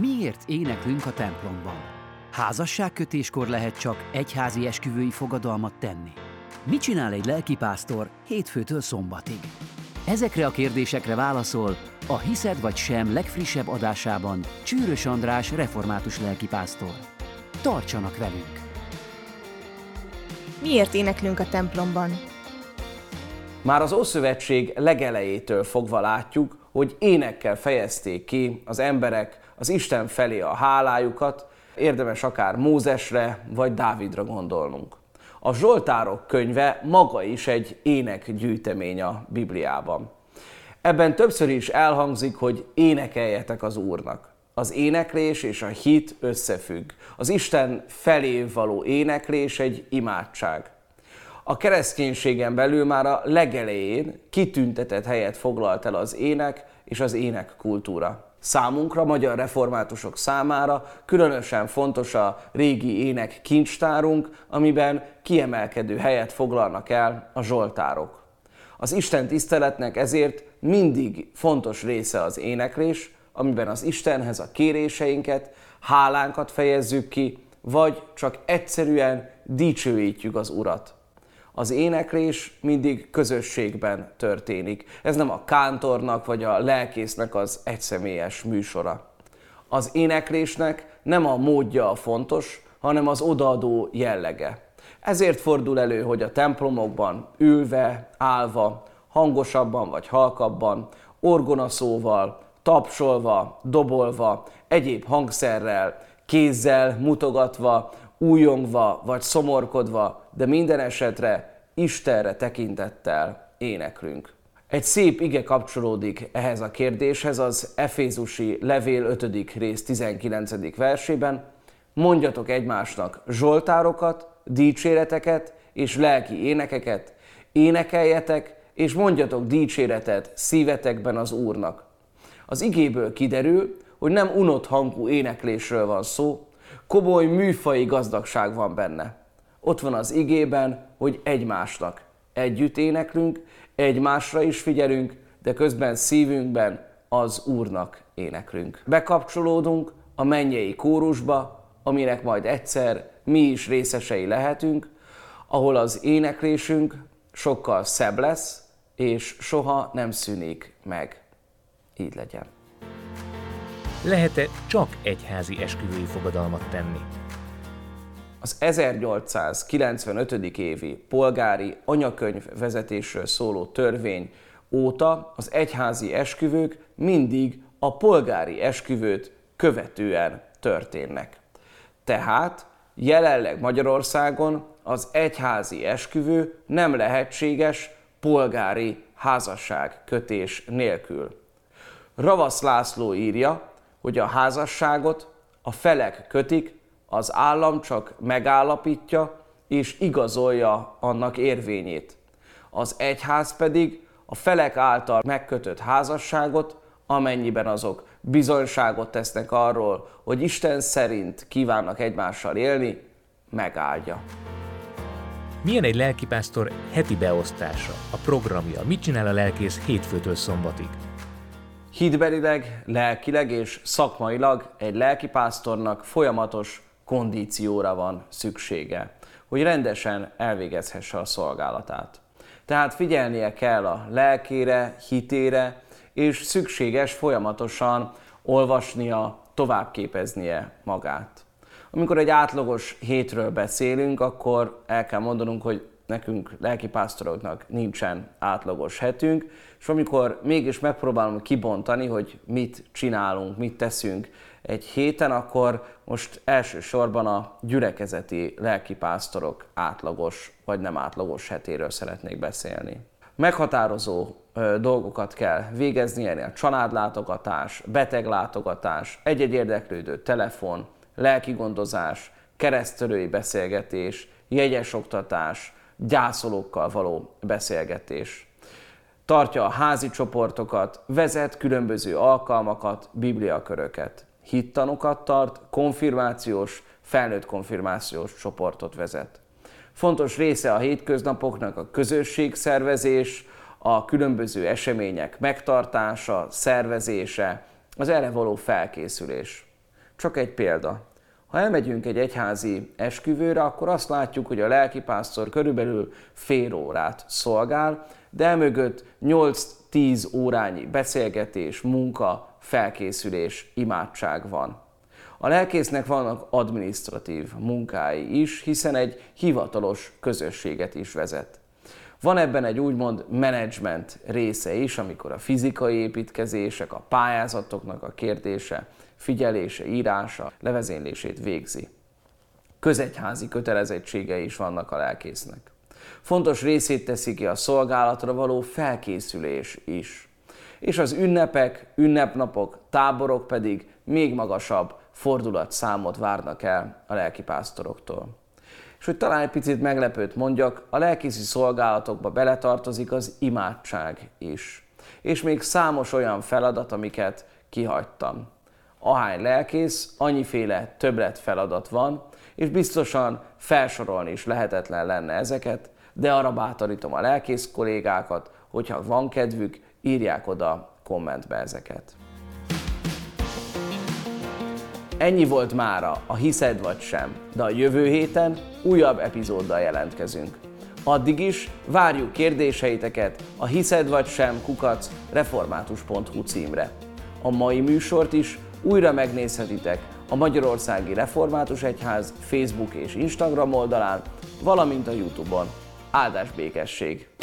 Miért éneklünk a templomban? Házasságkötéskor lehet csak egyházi esküvői fogadalmat tenni. Mit csinál egy lelkipásztor hétfőtől szombatig? Ezekre a kérdésekre válaszol a Hiszed vagy sem legfrissebb adásában Csűrös András református lelkipásztor. Tartsanak velünk! Miért éneklünk a templomban? Már az Ószövetség legelejétől fogva látjuk, hogy énekkel fejezték ki az emberek az Isten felé a hálájukat, érdemes akár Mózesre vagy Dávidra gondolnunk. A Zsoltárok könyve maga is egy énekgyűjtemény a Bibliában. Ebben többször is elhangzik, hogy énekeljetek az Úrnak. Az éneklés és a hit összefügg. Az Isten felé való éneklés egy imádság. A kereszténységen belül már a legelején kitüntetett helyet foglalt el az ének és az ének kultúra. Számunkra, magyar reformátusok számára különösen fontos a régi ének kincstárunk, amiben kiemelkedő helyet foglalnak el a zsoltárok. Az Isten tiszteletnek ezért mindig fontos része az éneklés, amiben az Istenhez a kéréseinket, hálánkat fejezzük ki, vagy csak egyszerűen dicsőítjük az Urat az éneklés mindig közösségben történik. Ez nem a kántornak vagy a lelkésznek az egyszemélyes műsora. Az éneklésnek nem a módja a fontos, hanem az odaadó jellege. Ezért fordul elő, hogy a templomokban ülve, állva, hangosabban vagy halkabban, orgonaszóval, tapsolva, dobolva, egyéb hangszerrel, kézzel mutogatva, újongva vagy szomorkodva, de minden esetre Istenre tekintettel éneklünk. Egy szép ige kapcsolódik ehhez a kérdéshez az Efézusi levél 5. rész 19. versében. Mondjatok egymásnak zsoltárokat, dicséreteket és lelki énekeket, énekeljetek és mondjatok dicséretet szívetekben az Úrnak. Az igéből kiderül, hogy nem unott hangú éneklésről van szó, komoly műfai gazdagság van benne. Ott van az igében, hogy egymásnak együtt éneklünk, egymásra is figyelünk, de közben szívünkben az Úrnak éneklünk. Bekapcsolódunk a mennyei kórusba, aminek majd egyszer mi is részesei lehetünk, ahol az éneklésünk sokkal szebb lesz, és soha nem szűnik meg. Így legyen lehet-e csak egyházi esküvői fogadalmat tenni? Az 1895. évi polgári anyakönyv vezetésről szóló törvény óta az egyházi esküvők mindig a polgári esküvőt követően történnek. Tehát jelenleg Magyarországon az egyházi esküvő nem lehetséges polgári házasság kötés nélkül. Ravasz László írja, hogy a házasságot a felek kötik, az állam csak megállapítja és igazolja annak érvényét. Az egyház pedig a felek által megkötött házasságot, amennyiben azok bizonyságot tesznek arról, hogy Isten szerint kívánnak egymással élni, megáldja. Milyen egy lelkipásztor heti beosztása, a programja, mit csinál a lelkész hétfőtől szombatig? Hitbelileg, lelkileg és szakmailag egy lelkipásztornak folyamatos kondícióra van szüksége, hogy rendesen elvégezhesse a szolgálatát. Tehát figyelnie kell a lelkére, hitére, és szükséges folyamatosan olvasnia, továbbképeznie magát. Amikor egy átlagos hétről beszélünk, akkor el kell mondanunk, hogy nekünk lelkipásztoroknak nincsen átlagos hetünk, és amikor mégis megpróbálom kibontani, hogy mit csinálunk, mit teszünk egy héten, akkor most elsősorban a gyülekezeti lelkipásztorok átlagos vagy nem átlagos hetéről szeretnék beszélni. Meghatározó dolgokat kell végezni, a családlátogatás, beteglátogatás, egy-egy érdeklődő telefon, lelkigondozás, keresztörői beszélgetés, jegyes oktatás, gyászolókkal való beszélgetés. Tartja a házi csoportokat, vezet különböző alkalmakat, bibliaköröket. Hittanokat tart, konfirmációs, felnőtt konfirmációs csoportot vezet. Fontos része a hétköznapoknak a közösségszervezés, a különböző események megtartása, szervezése, az erre való felkészülés. Csak egy példa. Ha elmegyünk egy egyházi esküvőre, akkor azt látjuk, hogy a lelkipásztor körülbelül fél órát szolgál, de emögött 8-10 órányi beszélgetés, munka, felkészülés, imádság van. A lelkésznek vannak administratív munkái is, hiszen egy hivatalos közösséget is vezet. Van ebben egy úgymond menedzsment része is, amikor a fizikai építkezések, a pályázatoknak a kérdése, figyelése, írása, levezénylését végzi. Közegyházi kötelezettségei is vannak a lelkésznek. Fontos részét teszi ki a szolgálatra való felkészülés is. És az ünnepek, ünnepnapok, táborok pedig még magasabb fordulatszámot várnak el a lelkipásztoroktól. És hogy talán egy picit meglepőt mondjak, a lelkészi szolgálatokba beletartozik az imádság is. És még számos olyan feladat, amiket kihagytam. Ahány lelkész, annyiféle többlet feladat van, és biztosan felsorolni is lehetetlen lenne ezeket, de arra bátorítom a lelkész kollégákat, hogyha van kedvük, írják oda kommentbe ezeket. Ennyi volt mára a Hiszed vagy sem, de a jövő héten újabb epizóddal jelentkezünk. Addig is várjuk kérdéseiteket a hiszed vagy sem kukac református.hu címre. A mai műsort is újra megnézhetitek a Magyarországi Református Egyház Facebook és Instagram oldalán, valamint a Youtube-on. Áldás békesség!